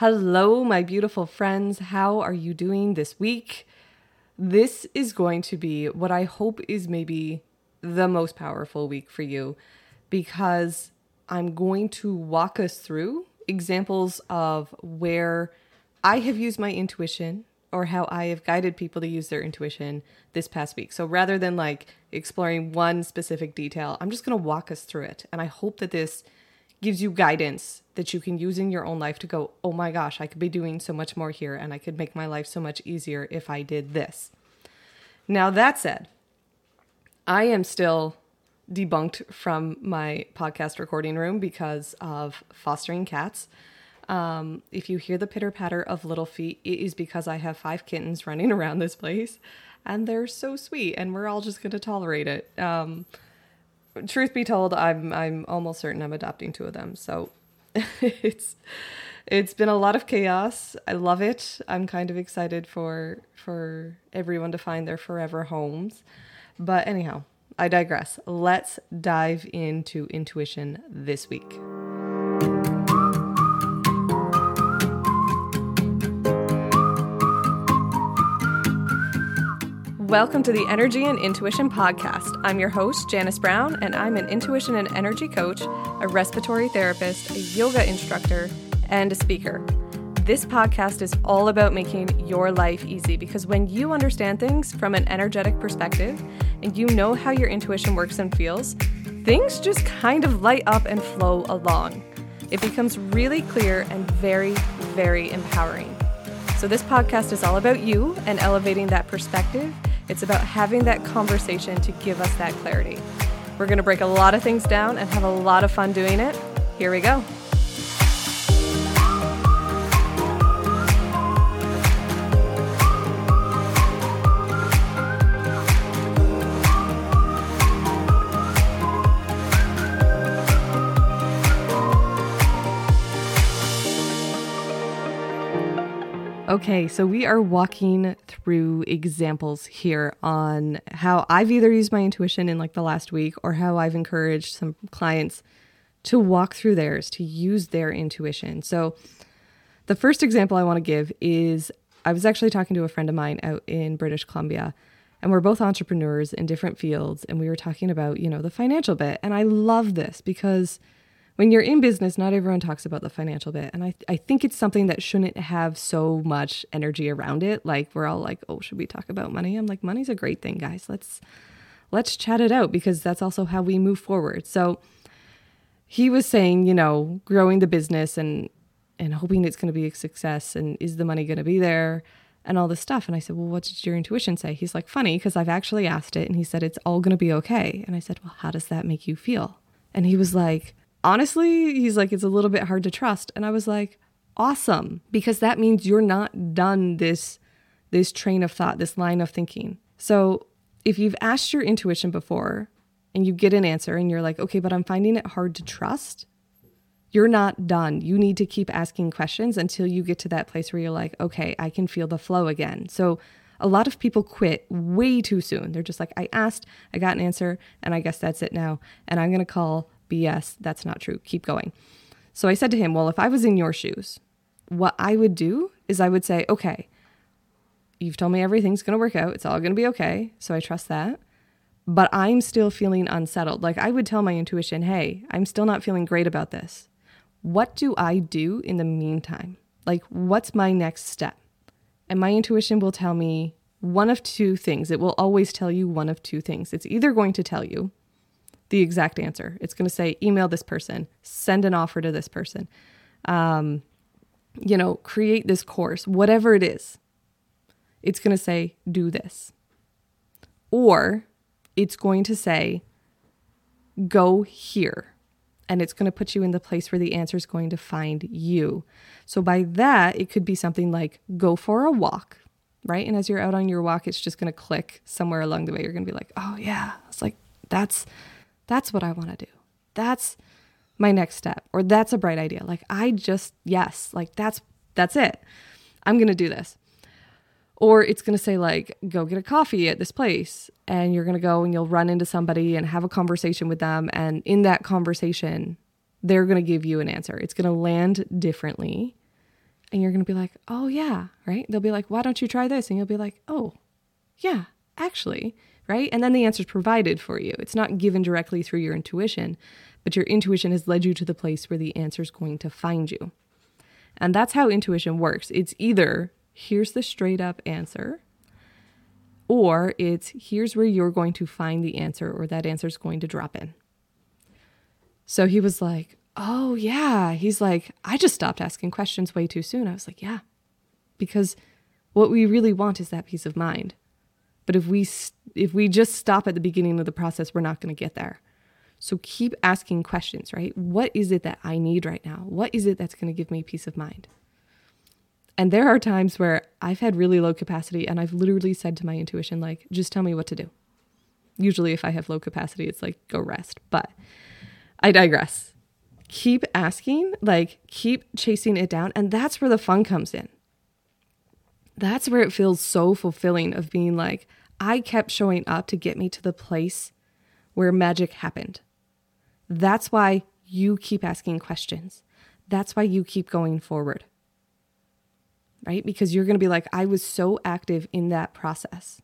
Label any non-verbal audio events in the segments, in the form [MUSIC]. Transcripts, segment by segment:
Hello, my beautiful friends. How are you doing this week? This is going to be what I hope is maybe the most powerful week for you because I'm going to walk us through examples of where I have used my intuition or how I have guided people to use their intuition this past week. So rather than like exploring one specific detail, I'm just going to walk us through it. And I hope that this gives you guidance that you can use in your own life to go, oh my gosh, I could be doing so much more here and I could make my life so much easier if I did this. Now, that said, I am still debunked from my podcast recording room because of fostering cats. Um, if you hear the pitter patter of little feet, it is because I have five kittens running [LAUGHS] around this place and they're so sweet and we're all just going to tolerate it. Um, truth be told, I'm I'm almost certain I'm adopting two of them. So [LAUGHS] it's it's been a lot of chaos. I love it. I'm kind of excited for for everyone to find their forever homes. But anyhow, I digress. Let's dive into intuition this week. Welcome to the Energy and Intuition Podcast. I'm your host, Janice Brown, and I'm an intuition and energy coach, a respiratory therapist, a yoga instructor, and a speaker. This podcast is all about making your life easy because when you understand things from an energetic perspective and you know how your intuition works and feels, things just kind of light up and flow along. It becomes really clear and very, very empowering. So, this podcast is all about you and elevating that perspective it's about having that conversation to give us that clarity. We're going to break a lot of things down and have a lot of fun doing it. Here we go. Okay, so we are walking through examples here on how I've either used my intuition in like the last week or how I've encouraged some clients to walk through theirs, to use their intuition. So, the first example I want to give is I was actually talking to a friend of mine out in British Columbia, and we're both entrepreneurs in different fields, and we were talking about, you know, the financial bit. And I love this because when you're in business, not everyone talks about the financial bit. And I, I think it's something that shouldn't have so much energy around it. Like we're all like, oh, should we talk about money? I'm like, money's a great thing, guys. Let's let's chat it out because that's also how we move forward. So he was saying, you know, growing the business and and hoping it's going to be a success and is the money going to be there and all this stuff. And I said, well, what did your intuition say? He's like, funny, because I've actually asked it and he said, it's all going to be okay. And I said, well, how does that make you feel? And he was like, honestly, he's like, it's a little bit hard to trust. And I was like, awesome, because that means you're not done this this train of thought, this line of thinking. So if you've asked your intuition before and you get an answer and you're like, okay, but I'm finding it hard to trust, you're not done. You need to keep asking questions until you get to that place where you're like, okay, I can feel the flow again. So a lot of people quit way too soon. They're just like, I asked, I got an answer, and I guess that's it now. And I'm going to call BS, that's not true. Keep going. So I said to him, Well, if I was in your shoes, what I would do is I would say, Okay, you've told me everything's going to work out. It's all going to be okay. So I trust that. But I'm still feeling unsettled. Like I would tell my intuition, Hey, I'm still not feeling great about this. What do I do in the meantime? Like, what's my next step? And my intuition will tell me one of two things. It will always tell you one of two things. It's either going to tell you, the exact answer. It's going to say, email this person, send an offer to this person, um, you know, create this course, whatever it is. It's going to say, do this. Or it's going to say, go here. And it's going to put you in the place where the answer is going to find you. So, by that, it could be something like go for a walk, right? And as you're out on your walk, it's just going to click somewhere along the way. You're going to be like, oh, yeah. It's like, that's that's what I want to do. That's my next step or that's a bright idea. Like I just yes, like that's that's it. I'm going to do this. Or it's going to say like go get a coffee at this place and you're going to go and you'll run into somebody and have a conversation with them and in that conversation they're going to give you an answer. It's going to land differently And you're going to be like, oh, yeah, right? They'll be like, why don't you try this? And you'll be like, oh, yeah, actually, right? And then the answer's provided for you. It's not given directly through your intuition, but your intuition has led you to the place where the answer's going to find you. And that's how intuition works. It's either here's the straight up answer, or it's here's where you're going to find the answer, or that answer's going to drop in. So he was like, Oh, yeah. He's like, I just stopped asking questions way too soon. I was like, Yeah, because what we really want is that peace of mind. But if we if we just stop at the beginning of the process, we're not going to get there. So keep asking questions, right? What is it that I need right now? What is it that's going to give me peace of mind? And there are times where I've had really low capacity and I've literally said to my intuition, like, just tell me what to do. Usually, if I have low capacity, it's like, go rest. But I digress. Keep asking, like, keep chasing it down. And that's where the fun comes in. That's where it feels so fulfilling of being like, I kept showing up to get me to the place where magic happened. That's why you keep asking questions. That's why you keep going forward right? Because you're going to be like, I was so active in that process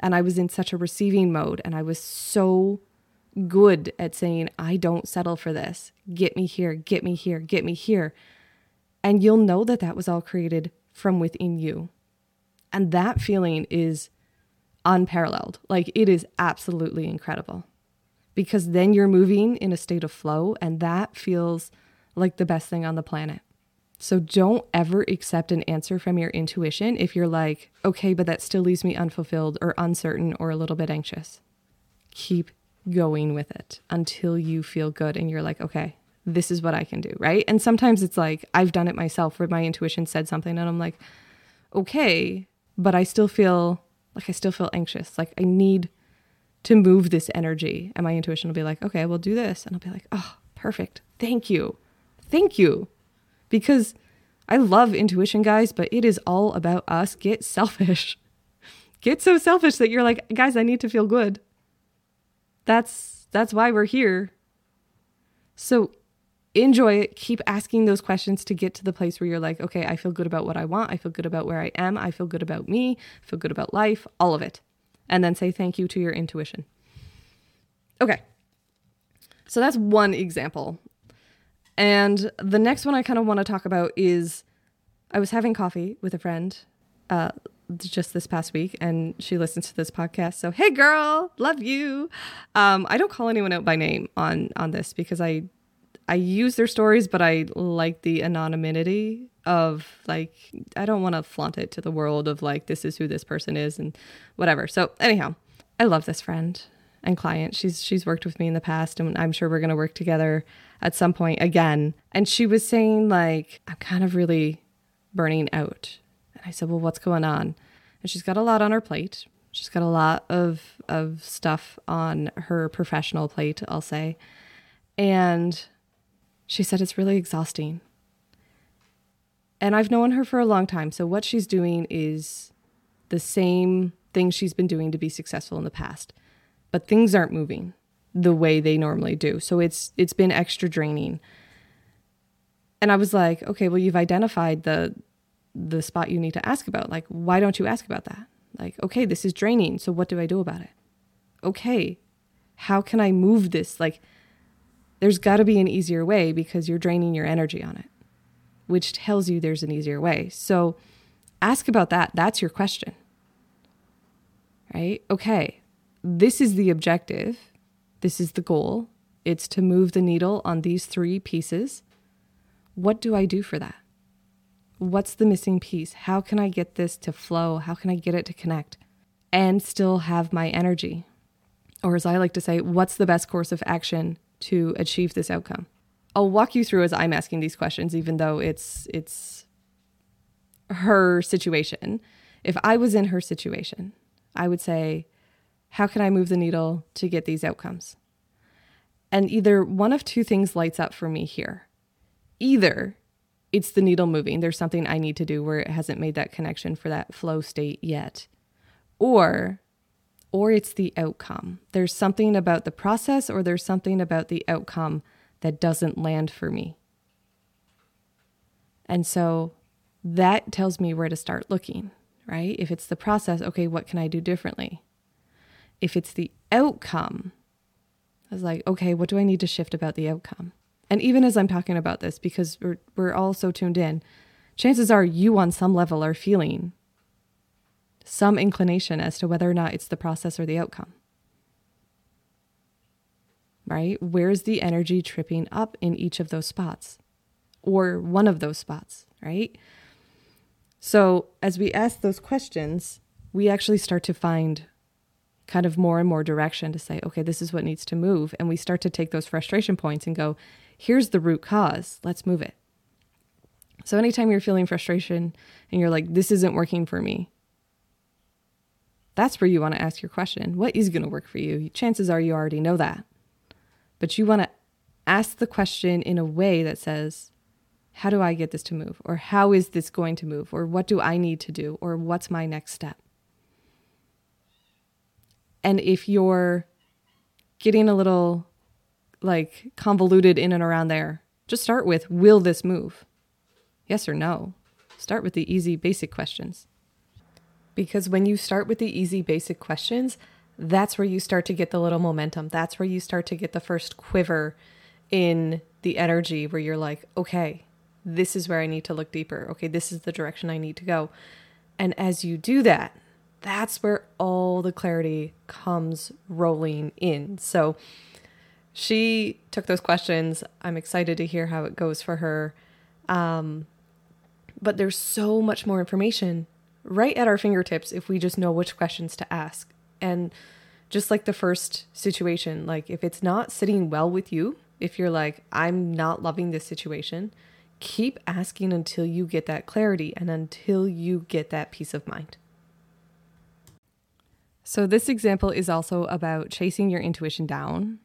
and I was in such a receiving mode and I was so good at saying, I don't settle for this. Get me here, get me here, get me here. And you'll know that that was all created from within you. And that feeling is unparalleled. Like it is absolutely incredible because then you're moving in a state of flow and that feels like the best thing on the planet. So don't ever accept an answer from your intuition if you're like, okay, but that still leaves me unfulfilled or uncertain or a little bit anxious. Keep going with it until you feel good and you're like, okay, this is what I can do, right? And sometimes it's like, I've done it myself where my intuition said something and I'm like, okay, but I still feel like I still feel anxious. Like I need to move this energy. And my intuition will be like, okay, we'll do this. And I'll be like, oh, perfect. Thank you. Thank you because I love intuition, guys, but it is all about us. Get selfish. [LAUGHS] Get so selfish that you're like, guys, I need to feel good. That's that's why we're here. So enjoy it. Keep asking those questions to get to the place where you're like, okay, I feel good about what I want. I feel good about where I am. I feel good about me. I feel good about life, all of it. And then say thank you to your intuition. Okay. So that's one example and the next one I kind of want to talk about is I was having coffee with a friend uh, just this past week, and she listens to this podcast. So, hey, girl, love you. Um, I don't call anyone out by name on on this because I I use their stories, but I like the anonymity of like I don't want to flaunt it to the world of like this is who this person is and whatever. So anyhow, I love this friend and client. She's she's worked with me in the past, and I'm sure we're going to work together at some point again. And she was saying, like, I'm kind of really burning out. And I said, Well, what's going on? And she's got a lot on her plate. She's got a lot of, of stuff on her professional plate, I'll say. And she said, It's really exhausting. And I've known her for a long time. So what she's doing is the same thing she's been doing to be successful in the past. But things aren't moving the way they normally do. So it's it's been extra draining. And I was like, okay, well you've identified the the spot you need to ask about. Like why don't you ask about that? Like, okay, this is draining. So what do I do about it? Okay. How can I move this? Like there's got to be an easier way because you're draining your energy on it, which tells you there's an easier way. So ask about that. That's your question. Right? Okay. This is the objective this is the goal. It's to move the needle on these three pieces. What do I do for that? What's the missing piece? How can I get this to flow? How can I get it to connect and still have my energy? Or, as I like to say, what's the best course of action to achieve this outcome? I'll walk you through as I'm asking these questions, even though it's it's her situation. If I was in her situation, I would say, how can I move the needle to get these outcomes? And either one of two things lights up for me here. Either it's the needle moving, there's something I need to do where it hasn't made that connection for that flow state yet. Or or it's the outcome. There's something about the process or there's something about the outcome that doesn't land for me. And so that tells me where to start looking, right? If it's the process, okay, what can I do differently? If it's the outcome, I was like, okay, what do I need to shift about the outcome? And even as I'm talking about this, because we're, we're all so tuned in, chances are you on some level are feeling some inclination as to whether or not it's the process or the outcome. Right? Where's the energy tripping up in each of those spots or one of those spots, right? So, as we ask those questions, we actually start to find kind of more and more direction to say, okay, this is what needs to move. And we start to take those frustration points and go, here's the root cause. Let's move it. So, anytime you're feeling frustration and you're like, this isn't working for me, that's where you want to ask your question. What is going to work for you? Chances are you already know that. But you want to ask the question in a way that says, how do I get this to move? Or how is this going to move? Or what do I need to do? Or what's my next step? And if you're getting a little like convoluted in and around there, just start with Will this move? Yes or no? Start with the easy, basic questions. Because when you start with the easy, basic questions, that's where you start to get the little momentum. That's where you start to get the first quiver in the energy where you're like, okay, this is where I need to look deeper. Okay, this is the direction I need to go. And as you do that, that's where all the clarity comes rolling in. So she took those questions. I'm excited to hear how it goes for her. Um, but there's so much more information right at our fingertips if we just know which questions to ask. And just like the first situation, like if it's not sitting well with you, if you're like, I'm not loving this situation, keep asking until you get that clarity and until you get that peace of mind. So, this example is also about chasing your intuition down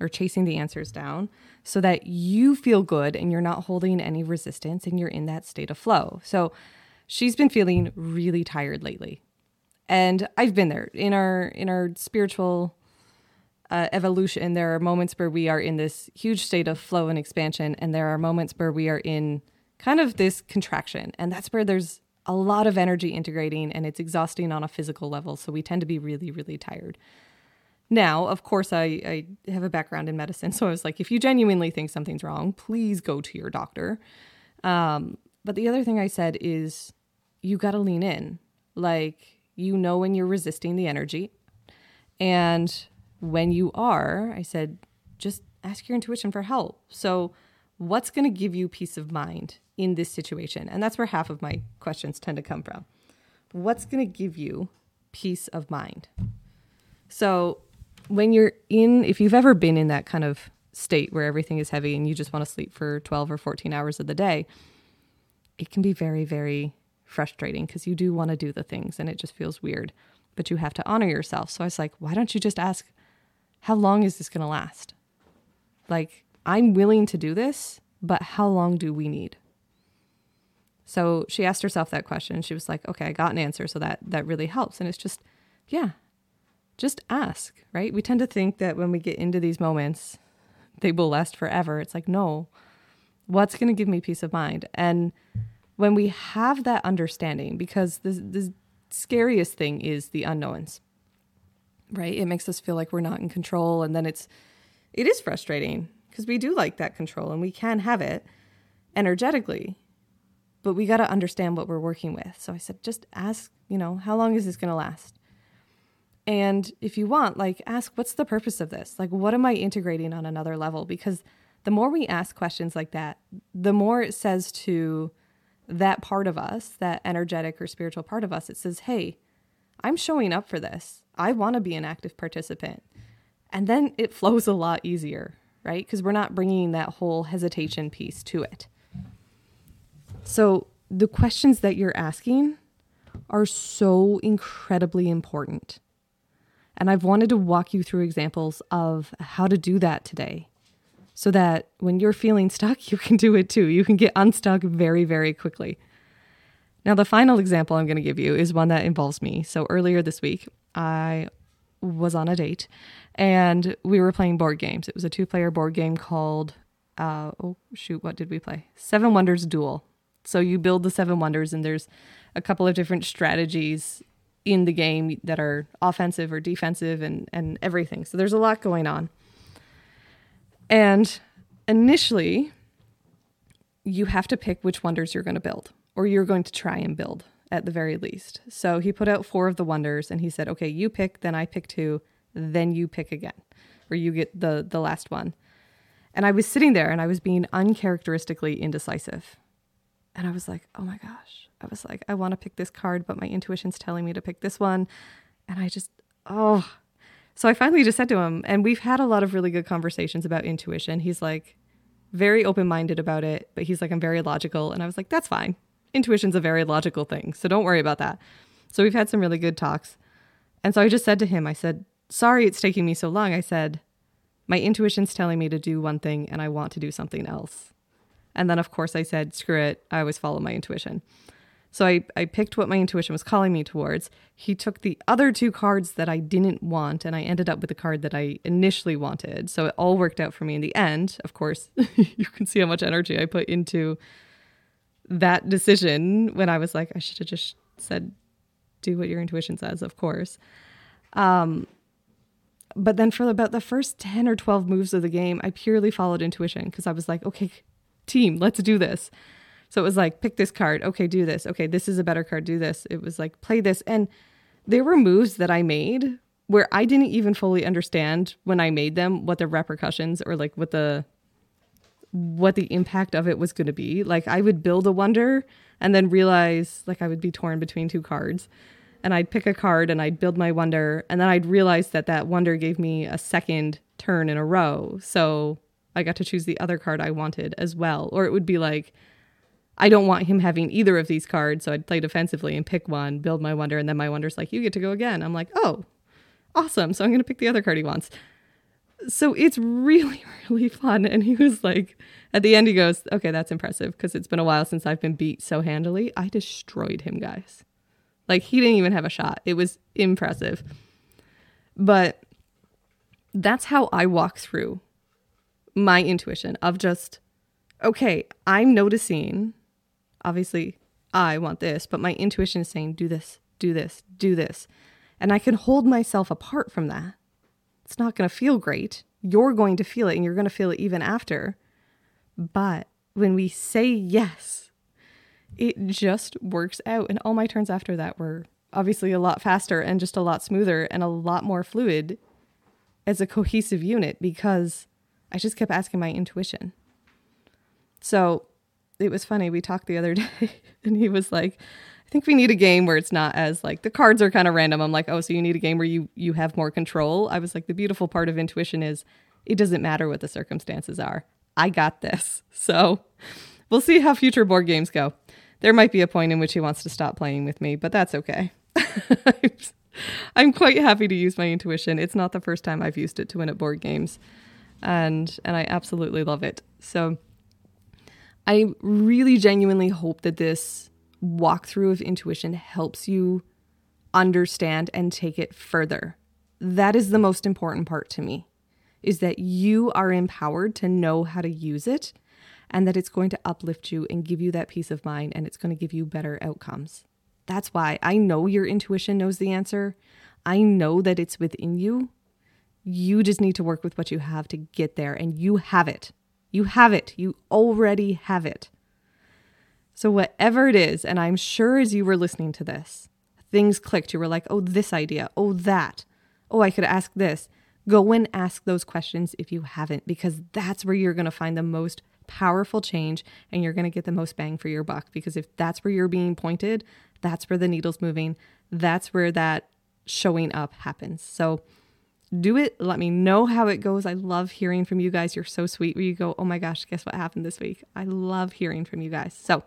or chasing the answers down so that you feel good and you're not holding any resistance and you're in that state of flow. So, she's been feeling really tired lately. And I've been there in our in our spiritual uh, evolution, there are moments where we are in this huge state of flow and expansion, and there are moments where we are in kind of this contraction. And that's where there's a lot of energy integrating and it's exhausting on a physical level. So we tend to be really, really tired. Now, of course, I, I have a background in medicine. [LAUGHS] So I was like, if you genuinely think something's wrong, please go to your doctor. Um, but the other thing I said is you got to lean in. Like, you know, when you're resisting the energy. And when you are, I said, just ask your intuition for help. So, what's going to give you peace of mind in this situation? And that's where half of my questions tend to come from. What's going to give you peace of mind? So, when you're in, if you've ever been in that kind of state where everything is heavy and you just want to sleep for 12 or 14 hours of the day, it can be very, very frustrating because you do want to do the things and it just feels weird, but you have to honor yourself. So I was like, why don't you just ask how long is this going to last? Like, I'm willing to do this, but how long do we need? So she asked herself that question. She was like, okay, I got an answer. So that, that really helps. And it's just, yeah, just ask, right? We tend to think that when we get into these moments, they will last forever. It's like, no, what's going to give me peace of mind? And when we have that understanding, because the, scariest thing is the unknowns right? It makes us feel like we're not in control. And then it's, it is frustrating because we do like that control and we can have it energetically, but we got to understand what we're working with. So I said, just ask, you know, how long is this going to last? And if you want, like, ask, what's the purpose of this? Like, what am I integrating on another level? Because the more we ask questions like that, the more it says to that part of us, that energetic or spiritual part of us, it says, hey, I'm showing up for this. I want to be an active participant. And then it flows a lot easier, right? Because we're not bringing that whole hesitation piece to it. So the questions that you're asking are so incredibly important. And I've wanted to walk you through examples of how to do that today so that when you're feeling stuck, [LAUGHS] you can do it too. You can get unstuck very, very quickly. Now, the final example I'm going to give you is one that involves me. So, earlier this week, I was on a date and we were playing board games. It was a two player board game called, uh, oh, shoot, what did we play? Seven Wonders Duel. So you build the seven wonders, and there's a couple of different strategies in the game that are offensive or defensive and, and everything. So there's a lot going on. And initially, you have to pick which wonders you're going to build, or you're going to try and build at the very least. So he put out four of the wonders and he said, okay, you pick, then I pick two, then you pick again, or you get the, the last one. And I was sitting there and I was being uncharacteristically indecisive. And I was like, oh my gosh. I was like, I want to pick this card, but my intuition's telling me to pick this one. And I just, oh. So I finally just said to him, and we've had a lot of really good conversations about intuition. He's like, very open minded about it, but he's like, I'm very logical. And I was like, that's fine. Intuition's a very logical thing. So don't worry about that. So we've had some really good talks. And so I just said to him, I said, sorry it's taking me so long. I said, my intuition's telling me to do one thing and I want to do something else. And then, of course, I said, screw it. I always follow my intuition. So I, I picked what my intuition was calling me towards. He took the other two cards that I didn't want, and I ended up with the card that I initially wanted. So it all worked out for me in the end. Of course, [LAUGHS] you can see how much energy I put into that decision when I was like, I should have just said, do what your intuition says, of course. Um, but then for about the first 10 or 12 moves of the game, I purely followed intuition because I was like, okay, team, let's do this. So it was like, pick this card. Okay, do this. Okay, this is a better card. Do this. It was like, play this. And there were moves that I made where I didn't even fully understand when I made them what the repercussions or like what the what the impact of it was going to be. Like I would build a wonder and then realize like I would be torn between two cards. And I'd pick a card and I'd build my wonder and then I'd realize that that wonder gave me a second turn in a row. So I got to choose the other card I wanted as well. Or it would be like I don't want him having either of these cards. So I'd play defensively and pick one, build my wonder, and then my wonder's like, you get to go again. I'm like, oh, awesome. So I'm going to pick the other card he wants. So it's really, [LAUGHS] really fun. And he was like, at the end, he goes, okay, that's impressive because it's been a while since I've been beat so handily. I destroyed him, guys. Like he didn't even have a shot. It was impressive. But that's how I walk through my intuition of just, okay, I'm noticing obviously I want this, but my intuition is saying, do this, do this, do this. And I can hold myself apart from that. It's not going to feel great. You're going to feel it and you're going to feel it even after. But when we say yes, it just works out. And all my turns after that were obviously a lot faster and just a lot smoother and a lot more fluid as a cohesive unit because I just kept asking my intuition. So it was funny. We talked the other [LAUGHS] day and he was like, I think we need a game where it's not as like the cards are kind of random. I'm like, oh, so you need a game where you you have more control. I was like, the beautiful part of intuition is it doesn't matter what the circumstances are. I got this. [LAUGHS] So we'll see how future board games go. There might be a point in which he wants to stop playing with me, but that's okay. [LAUGHS] I'm quite happy to use my intuition. It's not the first time I've used it to win at board games. And and I absolutely love it. So I really genuinely hope that this walkthrough of intuition helps you understand and take it further. That is the most important part to me is that you are empowered to know how to use it and that it's going to uplift you and give you that peace of mind and it's going to give you better outcomes. That's why I know your intuition knows the answer. I know that it's within you. You just need to work with what you have to get there and you have it. You have it. You already have it. So, whatever it is, and I'm sure as you were listening to this, things clicked. You were like, oh, this idea. Oh, that. Oh, I could ask this. Go and ask those questions if you haven't, because that's where you're going to find the most powerful change and you're going to get the most bang for your buck. Because if that's where you're being pointed, that's where the needle's moving. That's where that showing up happens. So, do it. Let me know how it goes. I love hearing from you guys. You're so sweet where you go, oh my gosh, guess what happened this week? I love hearing from you guys. So,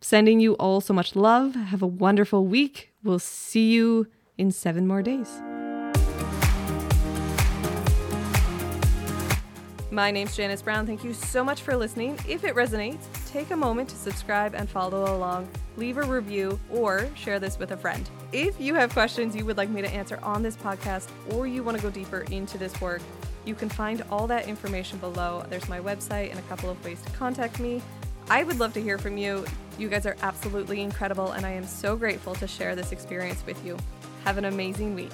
sending you all so much love. Have a wonderful week. We'll see you in seven more days. My name's Janice Brown. Thank you so much for listening. If it resonates, take a moment to subscribe and follow along, leave a review, or share this with a friend. If you have questions you would like me to answer on this podcast, or you want to go deeper into this work, you can find all that information below. There's my website and a couple of ways to contact me. I would love to hear from you. You guys are absolutely incredible, and I am so grateful to share this experience with you. Have an amazing week.